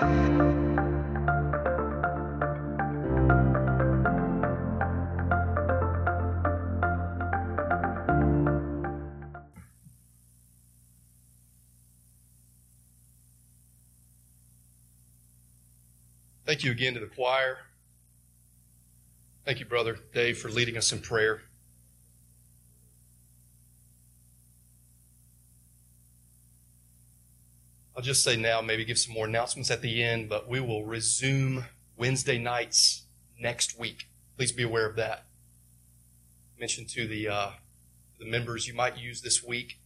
Thank you again to the choir. Thank you, Brother Dave, for leading us in prayer. I'll just say now, maybe give some more announcements at the end, but we will resume Wednesday nights next week. Please be aware of that. Mention to the uh, the members you might use this week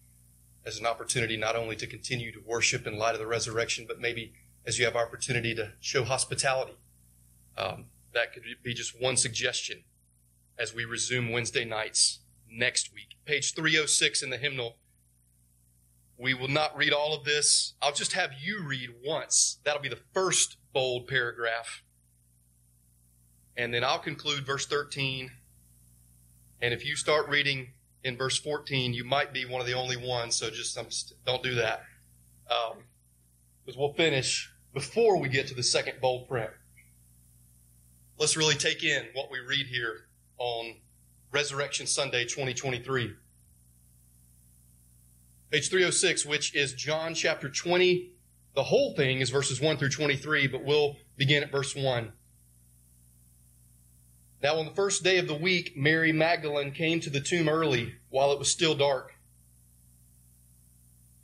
as an opportunity not only to continue to worship in light of the resurrection, but maybe as you have opportunity to show hospitality. Um, that could be just one suggestion as we resume Wednesday nights next week. Page 306 in the hymnal. We will not read all of this. I'll just have you read once. That'll be the first bold paragraph. And then I'll conclude verse 13. And if you start reading in verse 14, you might be one of the only ones, so just don't do that. Um, because we'll finish before we get to the second bold print. Let's really take in what we read here on Resurrection Sunday 2023. Page 306, which is John chapter 20. The whole thing is verses 1 through 23, but we'll begin at verse 1. Now, on the first day of the week, Mary Magdalene came to the tomb early while it was still dark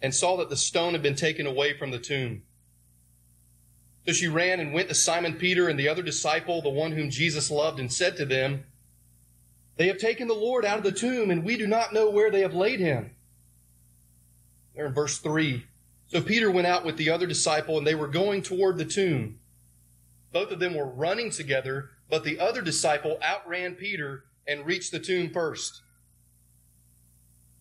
and saw that the stone had been taken away from the tomb. So she ran and went to Simon Peter and the other disciple, the one whom Jesus loved, and said to them, They have taken the Lord out of the tomb, and we do not know where they have laid him. There in verse 3. So Peter went out with the other disciple, and they were going toward the tomb. Both of them were running together, but the other disciple outran Peter and reached the tomb first.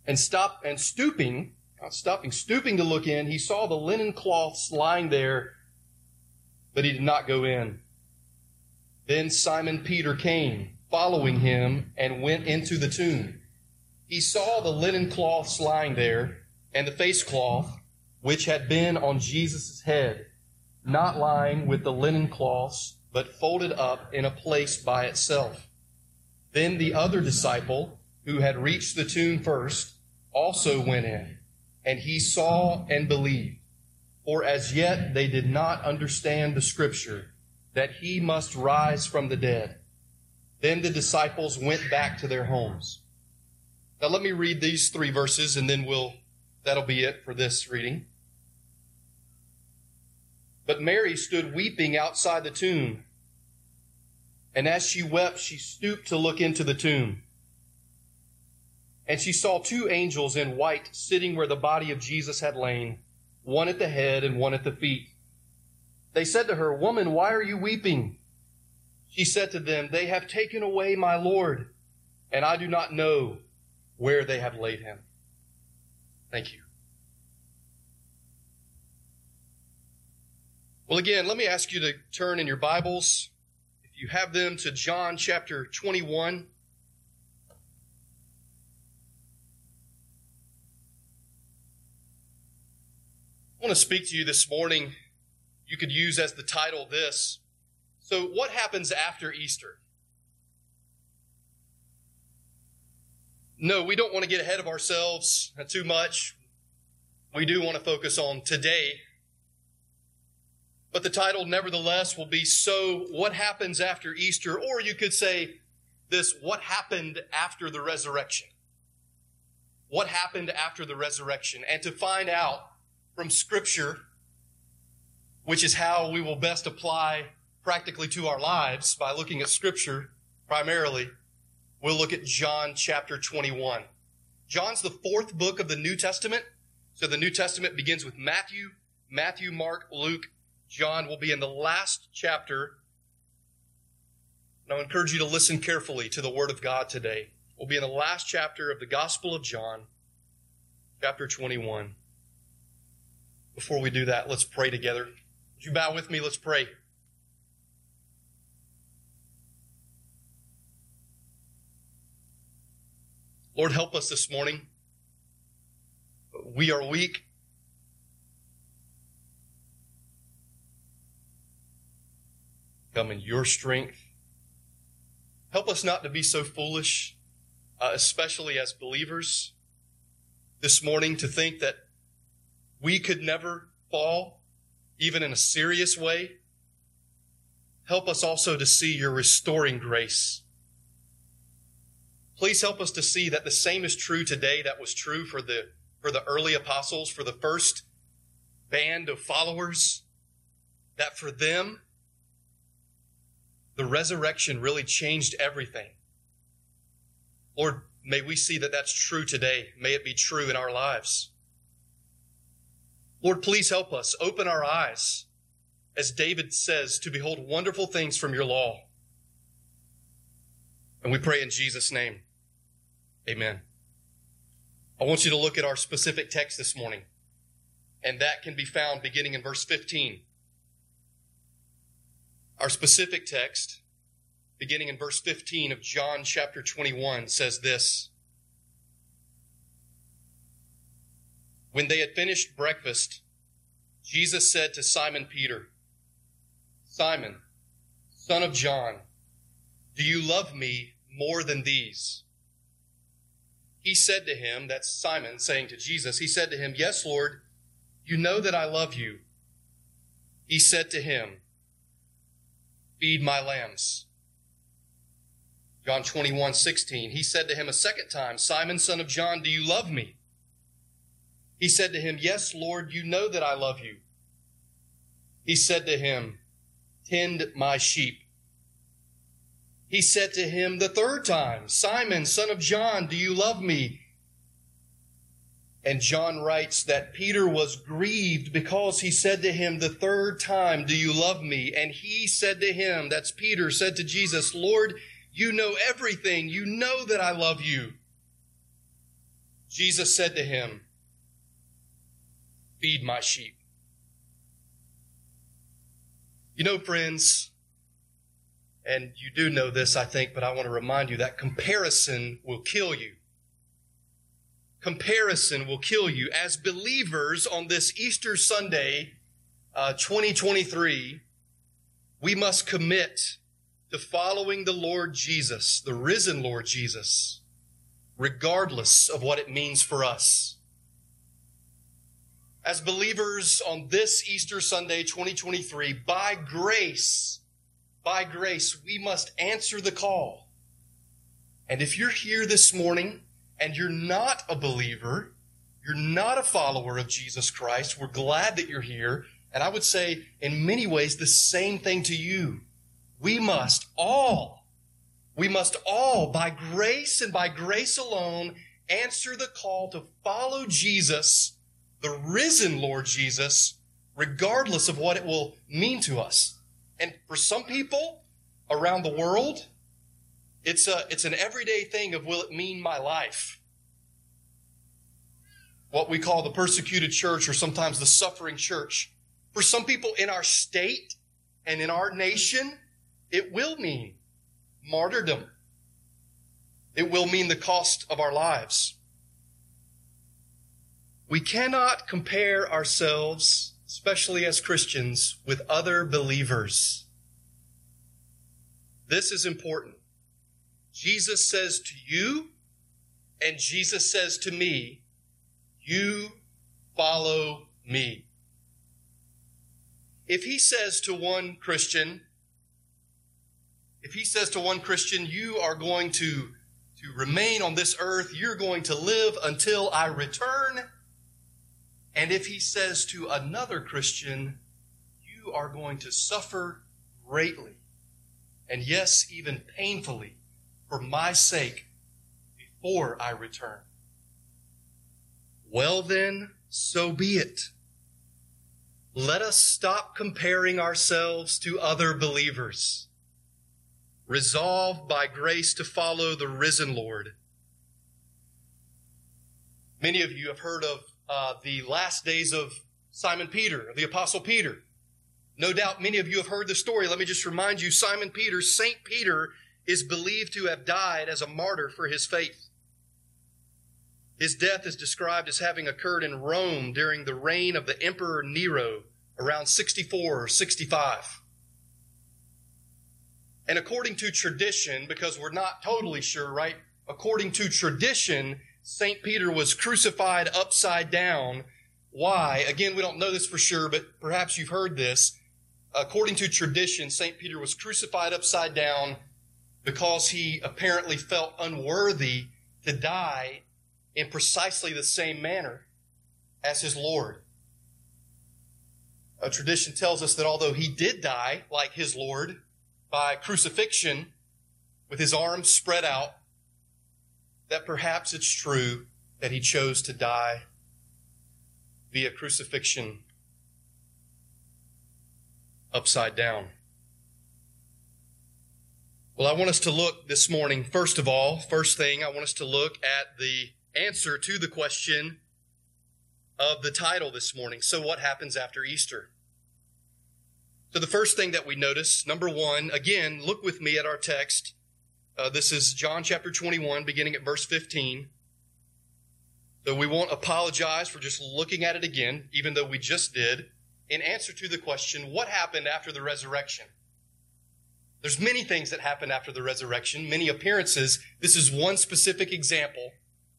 And stop and stooping, not stopping, stooping to look in, he saw the linen cloths lying there but he did not go in. Then Simon Peter came, following him, and went into the tomb. He saw the linen cloths lying there, and the face cloth, which had been on Jesus' head, not lying with the linen cloths, but folded up in a place by itself. Then the other disciple, who had reached the tomb first, also went in, and he saw and believed. For as yet they did not understand the scripture that he must rise from the dead. Then the disciples went back to their homes. Now let me read these three verses and then we'll, that'll be it for this reading. But Mary stood weeping outside the tomb. And as she wept, she stooped to look into the tomb. And she saw two angels in white sitting where the body of Jesus had lain one at the head and one at the feet. They said to her, Woman, why are you weeping? She said to them, They have taken away my Lord, and I do not know where they have laid him. Thank you. Well, again, let me ask you to turn in your Bibles, if you have them, to John chapter 21. I want to speak to you this morning. You could use as the title this. So, what happens after Easter? No, we don't want to get ahead of ourselves too much. We do want to focus on today. But the title, nevertheless, will be So, What Happens After Easter? Or you could say this What Happened After the Resurrection? What happened after the resurrection? And to find out from Scripture, which is how we will best apply practically to our lives by looking at Scripture primarily, we'll look at John chapter 21. John's the fourth book of the New Testament. So the New Testament begins with Matthew, Matthew, Mark, Luke. John will be in the last chapter. And I encourage you to listen carefully to the Word of God today. We'll be in the last chapter of the Gospel of John, chapter 21. Before we do that, let's pray together. Would you bow with me? Let's pray. Lord, help us this morning. We are weak. come in your strength. Help us not to be so foolish, uh, especially as believers, this morning to think that we could never fall, even in a serious way. Help us also to see your restoring grace. Please help us to see that the same is true today that was true for the, for the early apostles, for the first band of followers, that for them, the resurrection really changed everything. Lord, may we see that that's true today. May it be true in our lives. Lord, please help us. Open our eyes, as David says, to behold wonderful things from your law. And we pray in Jesus' name. Amen. I want you to look at our specific text this morning, and that can be found beginning in verse 15. Our specific text, beginning in verse 15 of John chapter 21, says this When they had finished breakfast, Jesus said to Simon Peter, Simon, son of John, do you love me more than these? He said to him, that's Simon saying to Jesus, he said to him, Yes, Lord, you know that I love you. He said to him, Feed my lambs. John 21, 16. He said to him a second time, Simon, son of John, do you love me? He said to him, Yes, Lord, you know that I love you. He said to him, Tend my sheep. He said to him the third time, Simon, son of John, do you love me? And John writes that Peter was grieved because he said to him the third time, Do you love me? And he said to him, that's Peter, said to Jesus, Lord, you know everything. You know that I love you. Jesus said to him, Feed my sheep. You know, friends, and you do know this, I think, but I want to remind you that comparison will kill you. Comparison will kill you. As believers on this Easter Sunday, uh, 2023, we must commit to following the Lord Jesus, the risen Lord Jesus, regardless of what it means for us. As believers on this Easter Sunday, 2023, by grace, by grace, we must answer the call. And if you're here this morning and you're not a believer, you're not a follower of Jesus Christ, we're glad that you're here. And I would say, in many ways, the same thing to you. We must all, we must all, by grace and by grace alone, answer the call to follow Jesus, the risen Lord Jesus, regardless of what it will mean to us. And for some people around the world, it's a, it's an everyday thing of will it mean my life? What we call the persecuted church or sometimes the suffering church. For some people in our state and in our nation, it will mean martyrdom. It will mean the cost of our lives. We cannot compare ourselves especially as Christians, with other believers. This is important. Jesus says to you, and Jesus says to me, You follow me. If he says to one Christian, if he says to one Christian, You are going to, to remain on this earth, you're going to live until I return and if he says to another Christian, you are going to suffer greatly, and yes, even painfully, for my sake before I return. Well, then, so be it. Let us stop comparing ourselves to other believers. Resolve by grace to follow the risen Lord. Many of you have heard of uh, the last days of Simon Peter, the Apostle Peter. No doubt many of you have heard the story. Let me just remind you Simon Peter, St. Peter, is believed to have died as a martyr for his faith. His death is described as having occurred in Rome during the reign of the Emperor Nero around 64 or 65. And according to tradition, because we're not totally sure, right? According to tradition, St. Peter was crucified upside down. Why? Again, we don't know this for sure, but perhaps you've heard this. According to tradition, St. Peter was crucified upside down because he apparently felt unworthy to die in precisely the same manner as his Lord. A tradition tells us that although he did die like his Lord by crucifixion with his arms spread out, that perhaps it's true that he chose to die via crucifixion upside down. Well, I want us to look this morning, first of all, first thing, I want us to look at the answer to the question of the title this morning. So, what happens after Easter? So, the first thing that we notice, number one, again, look with me at our text. Uh, this is John chapter 21, beginning at verse 15. So, we won't apologize for just looking at it again, even though we just did, in answer to the question, what happened after the resurrection? There's many things that happened after the resurrection, many appearances. This is one specific example,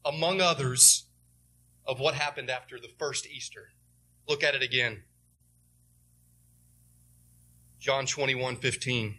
among others, of what happened after the first Easter. Look at it again. John 21 15.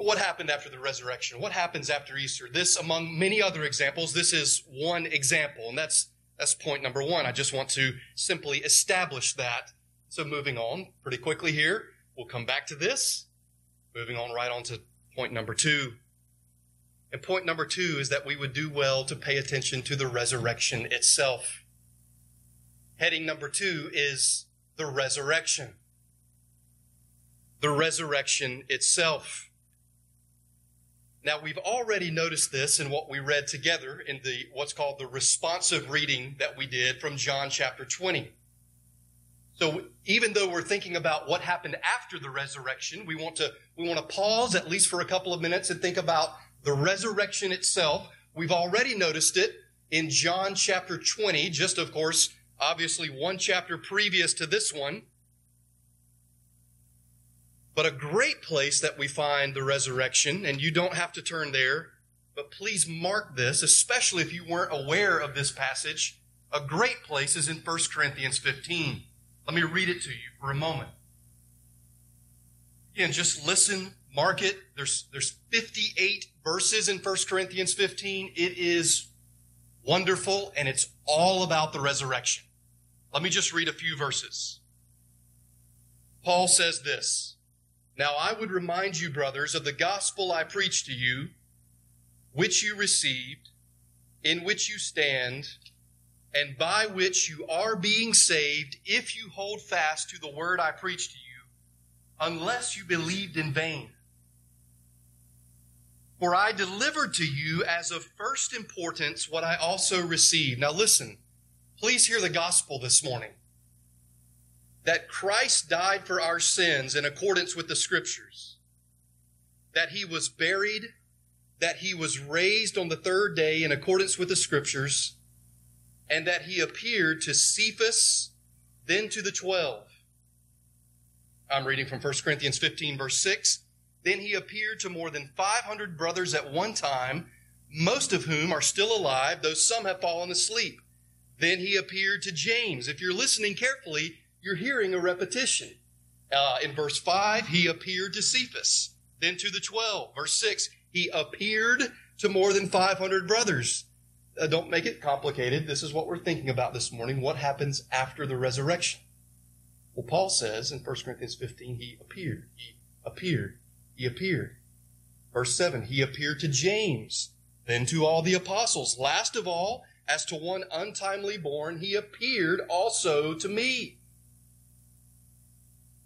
What happened after the resurrection? What happens after Easter? This, among many other examples, this is one example, and that's, that's point number one. I just want to simply establish that. So moving on pretty quickly here, we'll come back to this. Moving on right on to point number two. And point number two is that we would do well to pay attention to the resurrection itself. Heading number two is the resurrection. The resurrection itself. Now we've already noticed this in what we read together in the what's called the responsive reading that we did from John chapter 20. So even though we're thinking about what happened after the resurrection, we want to we want to pause at least for a couple of minutes and think about the resurrection itself. We've already noticed it in John chapter 20, just of course, obviously one chapter previous to this one. But a great place that we find the resurrection, and you don't have to turn there, but please mark this, especially if you weren't aware of this passage. A great place is in 1 Corinthians 15. Let me read it to you for a moment. Again, just listen Mark it. There's, there's 58 verses in 1 Corinthians 15. It is wonderful and it's all about the resurrection. Let me just read a few verses. Paul says this Now I would remind you, brothers, of the gospel I preached to you, which you received, in which you stand, and by which you are being saved, if you hold fast to the word I preached to you, unless you believed in vain. For I delivered to you as of first importance what I also received. Now listen, please hear the gospel this morning. That Christ died for our sins in accordance with the scriptures. That he was buried. That he was raised on the third day in accordance with the scriptures. And that he appeared to Cephas, then to the twelve. I'm reading from 1 Corinthians 15 verse 6 then he appeared to more than 500 brothers at one time, most of whom are still alive, though some have fallen asleep. Then he appeared to James. If you're listening carefully, you're hearing a repetition. Uh, in verse 5, he appeared to Cephas. Then to the 12. Verse 6, he appeared to more than 500 brothers. Uh, don't make it complicated. This is what we're thinking about this morning. What happens after the resurrection? Well, Paul says in 1 Corinthians 15, he appeared. He appeared he appeared. Verse 7 He appeared to James, then to all the apostles. Last of all, as to one untimely born, he appeared also to me.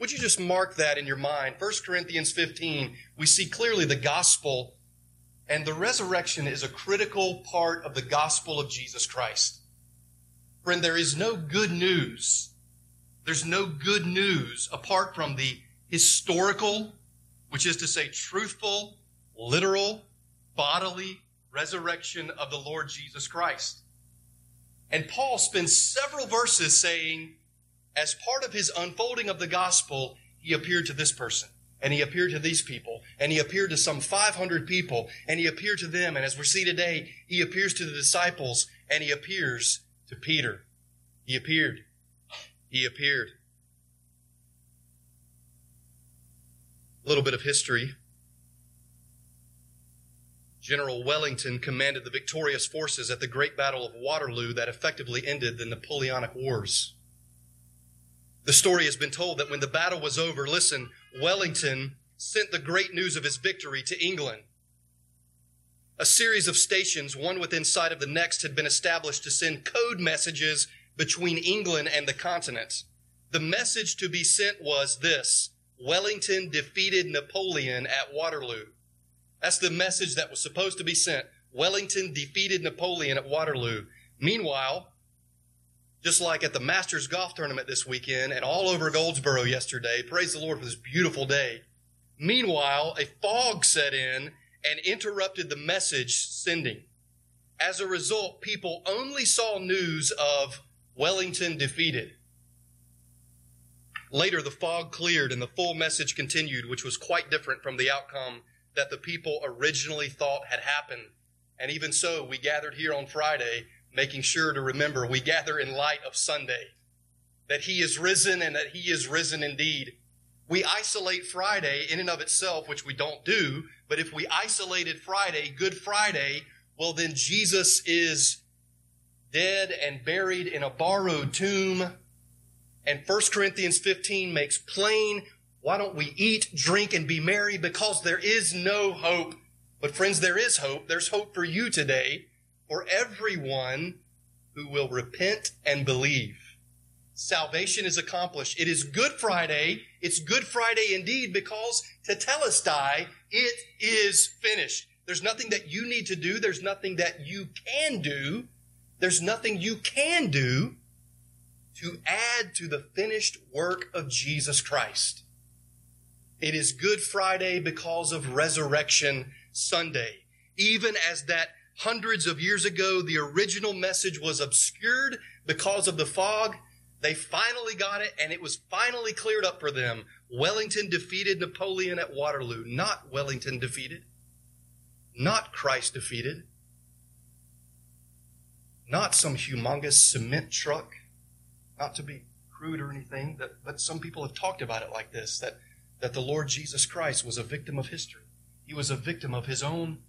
Would you just mark that in your mind? 1 Corinthians 15, we see clearly the gospel, and the resurrection is a critical part of the gospel of Jesus Christ. Friend, there is no good news. There's no good news apart from the historical, which is to say truthful, literal, bodily resurrection of the Lord Jesus Christ. And Paul spends several verses saying, as part of his unfolding of the gospel, he appeared to this person and he appeared to these people and he appeared to some 500 people and he appeared to them. And as we see today, he appears to the disciples and he appears to Peter. He appeared. He appeared. A little bit of history. General Wellington commanded the victorious forces at the Great Battle of Waterloo that effectively ended the Napoleonic Wars. The story has been told that when the battle was over, listen, Wellington sent the great news of his victory to England. A series of stations, one within sight of the next, had been established to send code messages between England and the continent. The message to be sent was this Wellington defeated Napoleon at Waterloo. That's the message that was supposed to be sent. Wellington defeated Napoleon at Waterloo. Meanwhile, just like at the Masters Golf Tournament this weekend and all over Goldsboro yesterday. Praise the Lord for this beautiful day. Meanwhile, a fog set in and interrupted the message sending. As a result, people only saw news of Wellington defeated. Later, the fog cleared and the full message continued, which was quite different from the outcome that the people originally thought had happened. And even so, we gathered here on Friday making sure to remember we gather in light of Sunday, that He is risen and that He is risen indeed. We isolate Friday in and of itself, which we don't do, but if we isolated Friday, Good Friday, well, then Jesus is dead and buried in a borrowed tomb. And 1 Corinthians 15 makes plain why don't we eat, drink, and be merry? Because there is no hope. But friends, there is hope. There's hope for you today for everyone who will repent and believe. Salvation is accomplished. It is Good Friday. It's Good Friday indeed because to tetelestai, it is finished. There's nothing that you need to do. There's nothing that you can do. There's nothing you can do to add to the finished work of Jesus Christ. It is Good Friday because of Resurrection Sunday. Even as that hundreds of years ago, the original message was obscured because of the fog. They finally got it, and it was finally cleared up for them. Wellington defeated Napoleon at Waterloo. Not Wellington defeated. Not Christ defeated. Not some humongous cement truck. Not to be crude or anything, that, but some people have talked about it like this that, that the Lord Jesus Christ was a victim of history. He was a victim of his own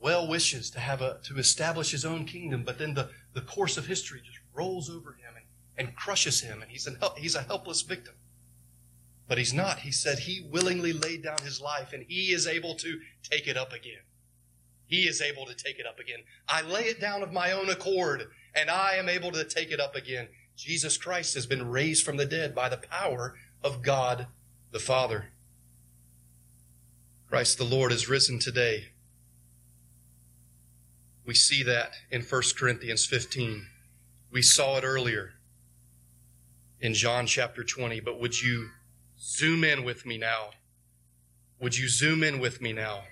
well wishes to have a to establish his own kingdom, but then the, the course of history just rolls over him and, and crushes him, and he's an he's a helpless victim. But he's not. He said he willingly laid down his life, and he is able to take it up again. He is able to take it up again. I lay it down of my own accord, and I am able to take it up again. Jesus Christ has been raised from the dead by the power of God the Father. Christ the Lord is risen today. We see that in 1 Corinthians 15. We saw it earlier in John chapter 20, but would you zoom in with me now? Would you zoom in with me now?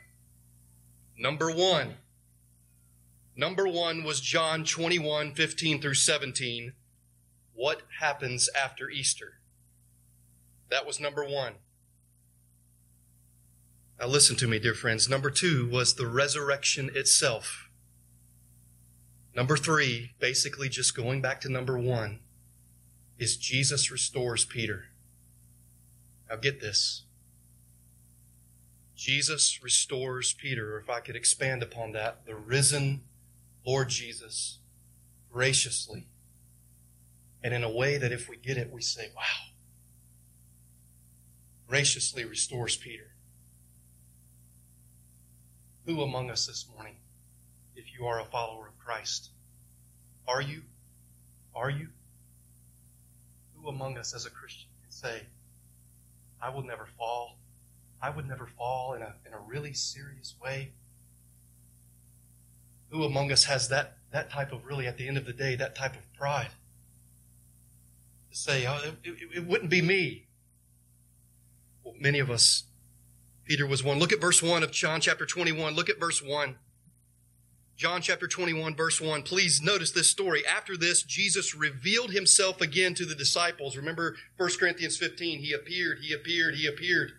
Number one. Number one was John 21, 15 through 17. What happens after Easter? That was number one. Now listen to me, dear friends. Number two was the resurrection itself. Number three, basically just going back to number one, is Jesus restores Peter. Now get this. Jesus restores Peter, or if I could expand upon that, the risen Lord Jesus graciously and in a way that if we get it, we say, wow, graciously restores Peter. Who among us this morning, you are a follower of Christ, are you? Are you? Who among us as a Christian can say, I will never fall? I would never fall in a, in a really serious way. Who among us has that, that type of really, at the end of the day, that type of pride? To say, oh, it, it, it wouldn't be me. Well, many of us, Peter was one. Look at verse 1 of John chapter 21. Look at verse 1. John chapter 21, verse 1. Please notice this story. After this, Jesus revealed himself again to the disciples. Remember 1 Corinthians 15. He appeared, he appeared, he appeared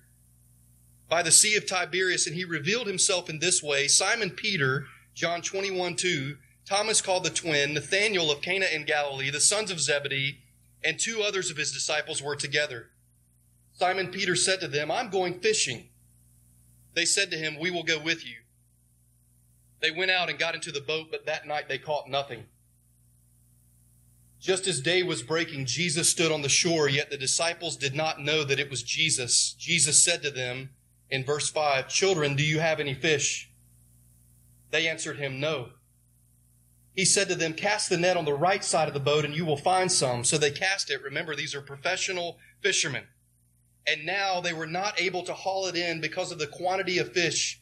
by the Sea of Tiberias, and he revealed himself in this way Simon Peter, John 21 2, Thomas called the twin, Nathanael of Cana in Galilee, the sons of Zebedee, and two others of his disciples were together. Simon Peter said to them, I'm going fishing. They said to him, We will go with you. They went out and got into the boat, but that night they caught nothing. Just as day was breaking, Jesus stood on the shore, yet the disciples did not know that it was Jesus. Jesus said to them, in verse 5, Children, do you have any fish? They answered him, No. He said to them, Cast the net on the right side of the boat and you will find some. So they cast it. Remember, these are professional fishermen. And now they were not able to haul it in because of the quantity of fish.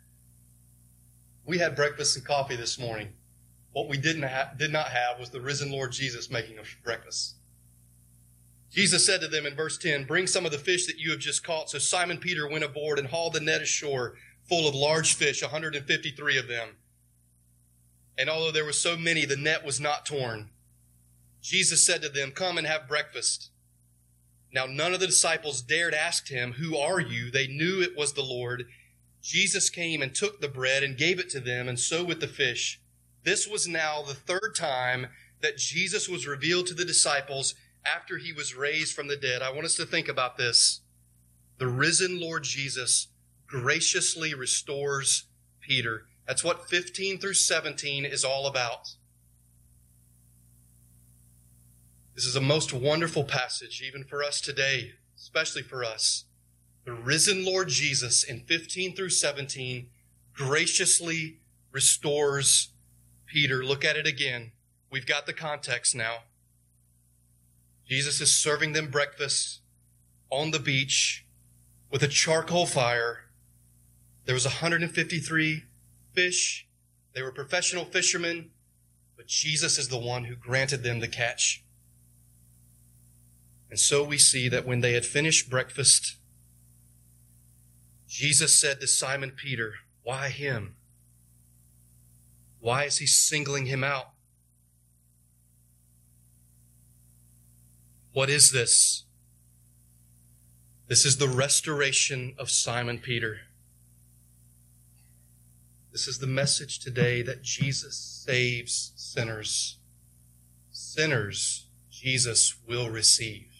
We had breakfast and coffee this morning. What we didn't ha- did not have was the risen Lord Jesus making us breakfast. Jesus said to them in verse 10, Bring some of the fish that you have just caught. So Simon Peter went aboard and hauled the net ashore full of large fish, 153 of them. And although there were so many, the net was not torn. Jesus said to them, Come and have breakfast. Now none of the disciples dared ask him, Who are you? They knew it was the Lord. Jesus came and took the bread and gave it to them, and so with the fish. This was now the third time that Jesus was revealed to the disciples after he was raised from the dead. I want us to think about this. The risen Lord Jesus graciously restores Peter. That's what 15 through 17 is all about. This is a most wonderful passage, even for us today, especially for us. The risen Lord Jesus in 15 through 17 graciously restores Peter. Look at it again. We've got the context now. Jesus is serving them breakfast on the beach with a charcoal fire there was 153 fish. They were professional fishermen, but Jesus is the one who granted them the catch. And so we see that when they had finished breakfast, Jesus said to Simon Peter, Why him? Why is he singling him out? What is this? This is the restoration of Simon Peter. This is the message today that Jesus saves sinners. Sinners, Jesus will receive.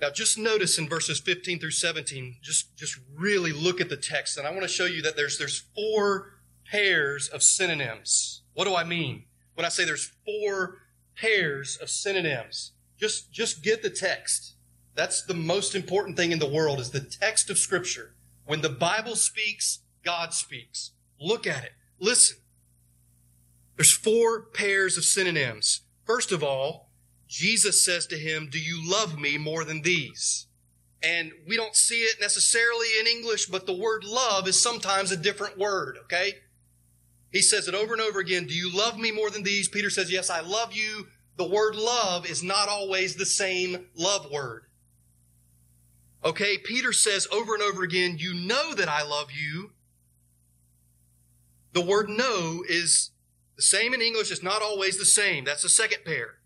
Now, just notice in verses 15 through 17, just, just really look at the text. And I want to show you that there's, there's four pairs of synonyms. What do I mean? When I say there's four pairs of synonyms, just, just get the text. That's the most important thing in the world is the text of Scripture. When the Bible speaks, God speaks. Look at it. Listen. There's four pairs of synonyms. First of all, Jesus says to him, Do you love me more than these? And we don't see it necessarily in English, but the word love is sometimes a different word, okay? He says it over and over again. Do you love me more than these? Peter says, Yes, I love you. The word love is not always the same love word. Okay, Peter says over and over again, You know that I love you. The word know is the same in English, it's not always the same. That's the second pair.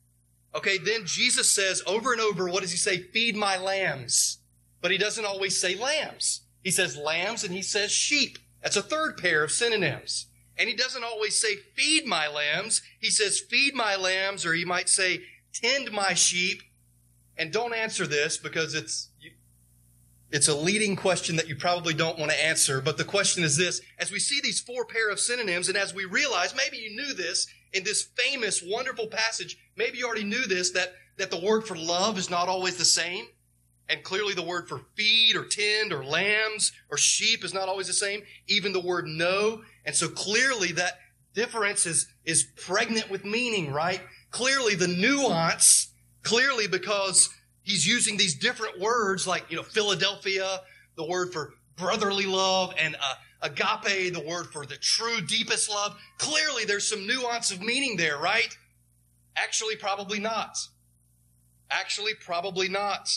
Okay, then Jesus says over and over, what does he say? Feed my lambs. But he doesn't always say lambs. He says lambs and he says sheep. That's a third pair of synonyms. And he doesn't always say feed my lambs. He says feed my lambs, or he might say tend my sheep. And don't answer this because it's, it's a leading question that you probably don't want to answer. But the question is this, as we see these four pair of synonyms and as we realize, maybe you knew this in this famous, wonderful passage, maybe you already knew this, that, that the word for love is not always the same. And clearly the word for feed or tend or lambs or sheep is not always the same. Even the word know. And so clearly that difference is, is pregnant with meaning, right? Clearly the nuance, clearly because he's using these different words like, you know, Philadelphia, the word for brotherly love and uh, agape, the word for the true deepest love. Clearly there's some nuance of meaning there, right? Actually, probably not. Actually, probably not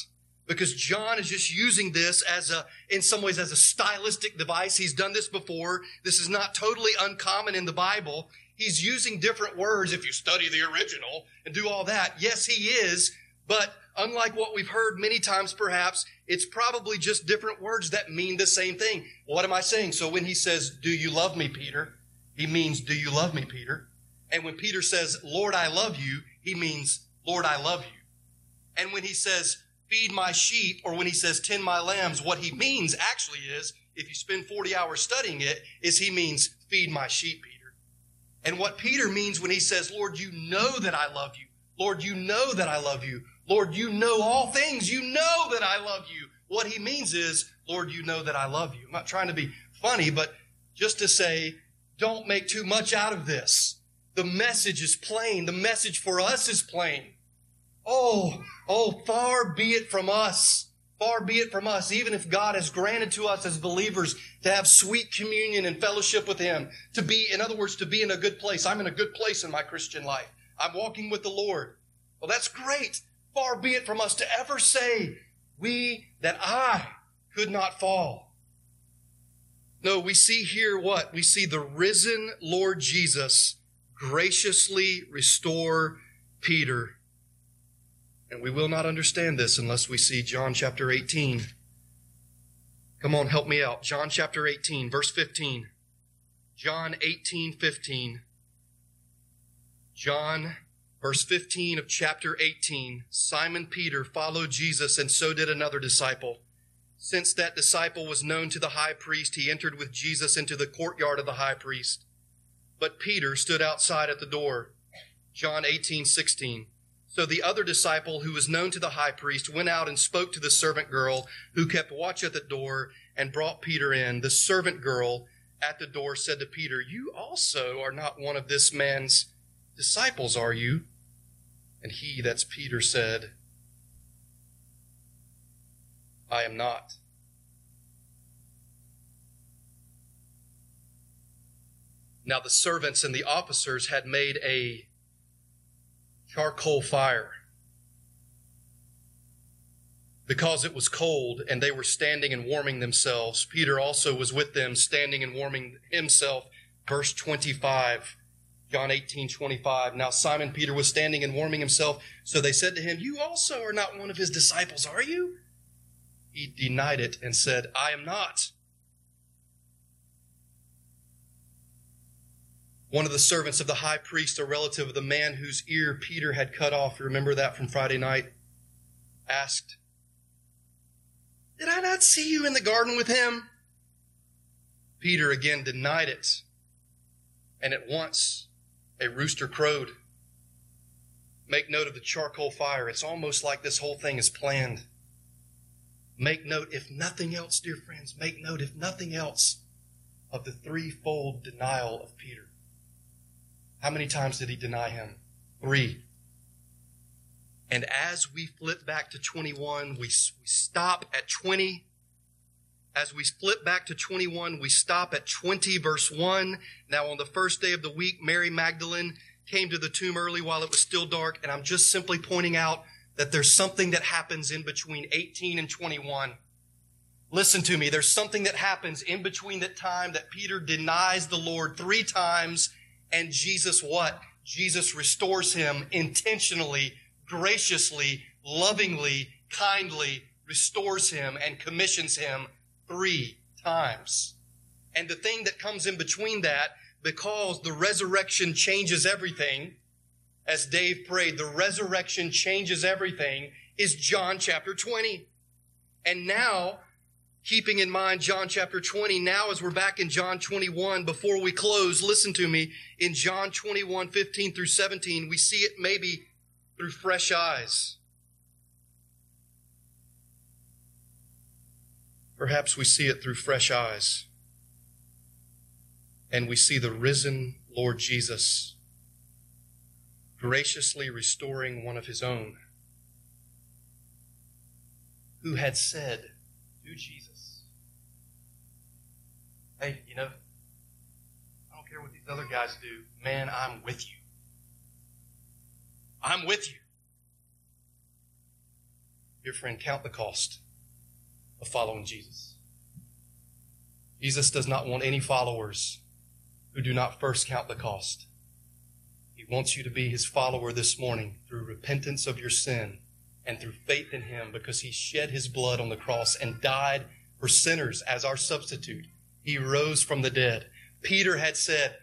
because John is just using this as a, in some ways, as a stylistic device. He's done this before. This is not totally uncommon in the Bible. He's using different words if you study the original and do all that. Yes, he is, but unlike what we've heard many times perhaps, it's probably just different words that mean the same thing. What am I saying? So when he says, do you love me, Peter? He means, do you love me, Peter? And when Peter says, Lord, I love you, he means, Lord, I love you. And when he says, feed my sheep, or when he says tend my lambs, what he means actually is, if you spend 40 hours studying it, is he means feed my sheep, Peter. And what Peter means when he says, Lord, you know that I love you. Lord, you know that I love you. Lord, you know all things. You know that I love you. What he means is, Lord, you know that I love you. I'm not trying to be funny, but just to say, don't make too much out of this. The message is plain. The message for us is plain. Oh, oh, far be it from us. Far be it from us, even if God has granted to us as believers to have sweet communion and fellowship with Him, to be, in other words, to be in a good place. I'm in a good place in my Christian life. I'm walking with the Lord. Well, that's great. Far be it from us to ever say, we, that I could not fall. No, we see here what? We see the risen Lord Jesus graciously restore Peter and we will not understand this unless we see John chapter 18. Come on, help me out. John chapter 18, verse 15. John 18, 15. John, verse 15 of chapter 18. Simon Peter followed Jesus, and so did another disciple. Since that disciple was known to the high priest, he entered with Jesus into the courtyard of the high priest. But Peter stood outside at the door. John 18, 16. So the other disciple, who was known to the high priest, went out and spoke to the servant girl who kept watch at the door and brought Peter in. The servant girl at the door said to Peter, You also are not one of this man's disciples, are you? And he, that's Peter, said, I am not. Now the servants and the officers had made a charcoal fire because it was cold and they were standing and warming themselves. Peter also was with them, standing and warming himself. Verse 25, John 18, 25. Now Simon Peter was standing and warming himself. So they said to him, You also are not one of his disciples, are you? He denied it and said, I am not. One of the servants of the high priest, a relative of the man whose ear Peter had cut off, remember that from Friday night, asked, Did I not see you in the garden with him? Peter again denied it. And at once a rooster crowed. Make note of the charcoal fire. It's almost like this whole thing is planned. Make note, if nothing else, dear friends, make note, if nothing else, of the threefold denial of Peter. How many times did he deny him? Three. And as we flip back to 21, we, we stop at 20. As we flip back to 21, we stop at 20, verse 1. Now, on the first day of the week, Mary Magdalene came to the tomb early while it was still dark. And I'm just simply pointing out that there's something that happens in between 18 and 21. Listen to me. There's something that happens in between that time that Peter denies the Lord three times and Jesus what? Jesus restores him intentionally, graciously, lovingly, kindly, restores him and commissions him three times. And the thing that comes in between that, because the resurrection changes everything, as Dave prayed, the resurrection changes everything, is John chapter 20. And now, keeping in mind John chapter 20, now as we're back in John 21, before we close, listen to me. In John 21, 15 through 17, we see it maybe through fresh eyes. Perhaps we see it through fresh eyes. And we see the risen Lord Jesus graciously restoring one of his own who had said to Jesus, Hey, you know, I don't care what these other guys do. Man, I'm with you. I'm with you. Dear friend, count the cost of following Jesus. Jesus does not want any followers who do not first count the cost. He wants you to be his follower this morning through repentance of your sin and through faith in him because he shed his blood on the cross and died for sinners as our substitute. He rose from the dead. Peter had said,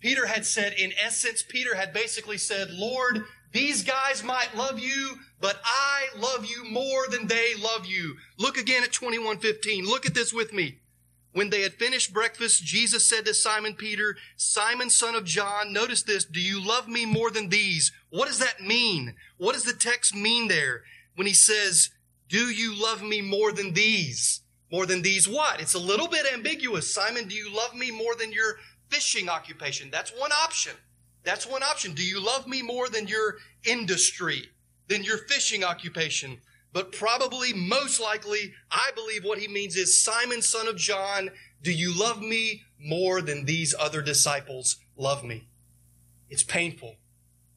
Peter had said, in essence, Peter had basically said, Lord, these guys might love you, but I love you more than they love you. Look again at 2115. Look at this with me. When they had finished breakfast, Jesus said to Simon Peter, Simon, son of John, notice this, do you love me more than these? What does that mean? What does the text mean there when he says, do you love me more than these? More than these what? It's a little bit ambiguous. Simon, do you love me more than your fishing occupation? That's one option. That's one option. Do you love me more than your industry, than your fishing occupation? But probably, most likely, I believe what he means is Simon, son of John, do you love me more than these other disciples love me? It's painful.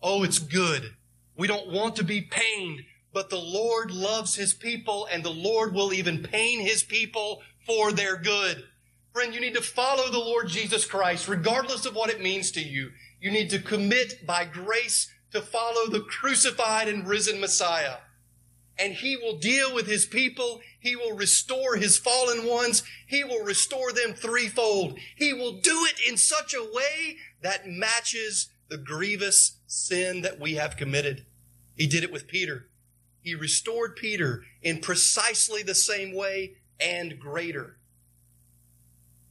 Oh, it's good. We don't want to be pained, but the Lord loves his people and the Lord will even pain his people for their good. Friend, you need to follow the Lord Jesus Christ, regardless of what it means to you. You need to commit by grace to follow the crucified and risen Messiah and he will deal with his people. He will restore his fallen ones. He will restore them threefold. He will do it in such a way that matches the grievous sin that we have committed. He did it with Peter. He restored Peter in precisely the same way and greater.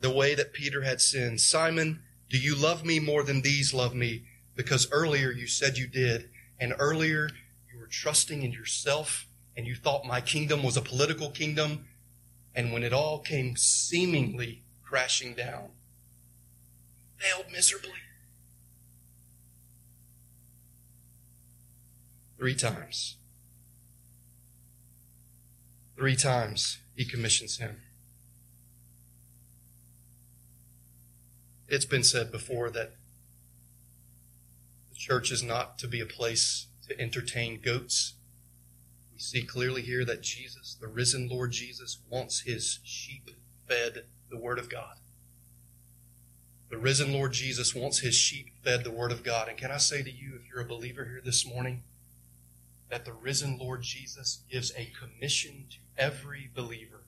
The way that Peter had sinned. Simon, do you love me more than these love me? Because earlier you said you did, and earlier you were trusting in yourself and you thought my kingdom was a political kingdom. And when it all came seemingly crashing down, failed miserably. Three times. Three times he commissions him. It's been said before that the church is not to be a place to entertain goats we see clearly here that Jesus, the risen Lord Jesus, wants his sheep fed the Word of God. The risen Lord Jesus wants his sheep fed the Word of God. And can I say to you, if you're a believer here this morning, that the risen Lord Jesus gives a commission to every believer.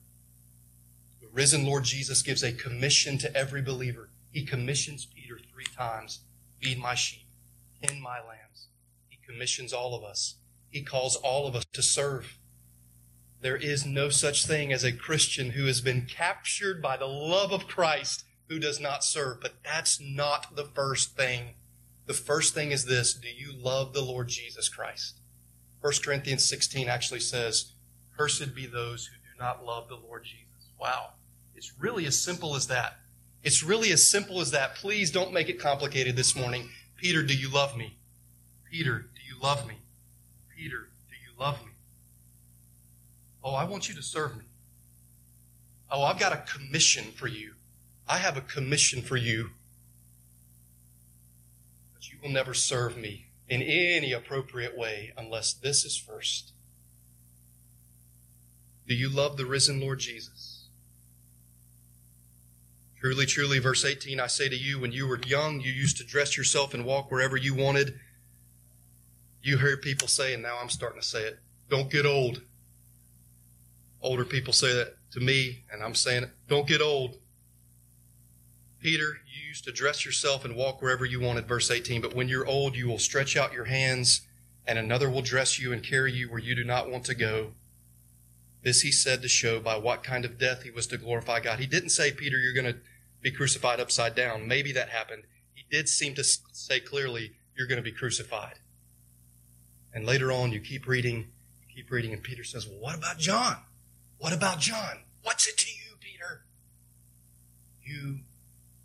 The risen Lord Jesus gives a commission to every believer. He commissions Peter three times feed my sheep, tend my lambs. He commissions all of us he calls all of us to serve. There is no such thing as a Christian who has been captured by the love of Christ who does not serve. But that's not the first thing. The first thing is this Do you love the Lord Jesus Christ? 1 Corinthians 16 actually says, Cursed be those who do not love the Lord Jesus. Wow. It's really as simple as that. It's really as simple as that. Please don't make it complicated this morning. Peter, do you love me? Peter, do you love me? Peter, do you love me? Oh, I want you to serve me. Oh, I've got a commission for you. I have a commission for you. But you will never serve me in any appropriate way unless this is first. Do you love the risen Lord Jesus? Truly, truly, verse 18, I say to you, when you were young, you used to dress yourself and walk wherever you wanted. You heard people say, and now I'm starting to say it, don't get old. Older people say that to me, and I'm saying it, don't get old. Peter, you used to dress yourself and walk wherever you wanted, verse 18, but when you're old, you will stretch out your hands, and another will dress you and carry you where you do not want to go. This he said to show by what kind of death he was to glorify God. He didn't say, Peter, you're going to be crucified upside down. Maybe that happened. He did seem to say clearly, you're going to be crucified. And later on, you keep reading, you keep reading, and Peter says, Well, what about John? What about John? What's it to you, Peter? You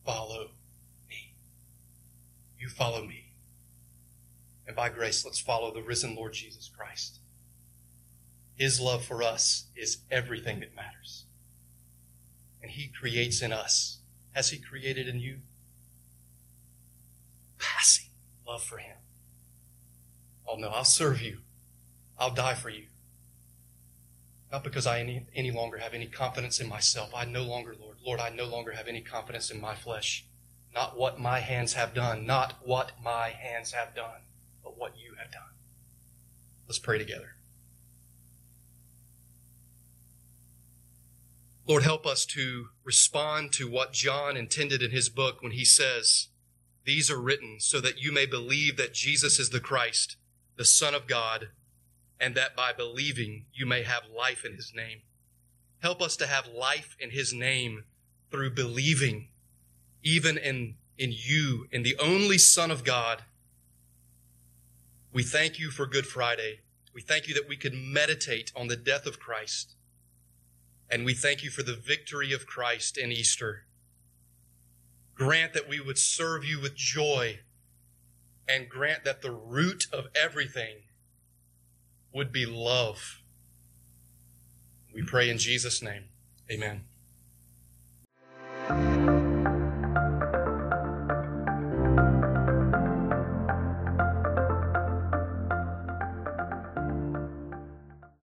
follow me. You follow me. And by grace, let's follow the risen Lord Jesus Christ. His love for us is everything that matters. And He creates in us. Has He created in you? Passing love for Him. Oh no, I'll serve you. I'll die for you. Not because I any, any longer have any confidence in myself. I no longer, Lord, Lord, I no longer have any confidence in my flesh. Not what my hands have done, not what my hands have done, but what you have done. Let's pray together. Lord, help us to respond to what John intended in his book when he says, These are written so that you may believe that Jesus is the Christ, the Son of God, and that by believing you may have life in his name. Help us to have life in his name through believing, even in, in you, in the only Son of God. We thank you for Good Friday. We thank you that we could meditate on the death of Christ. And we thank you for the victory of Christ in Easter. Grant that we would serve you with joy and grant that the root of everything would be love. We pray in Jesus' name. Amen.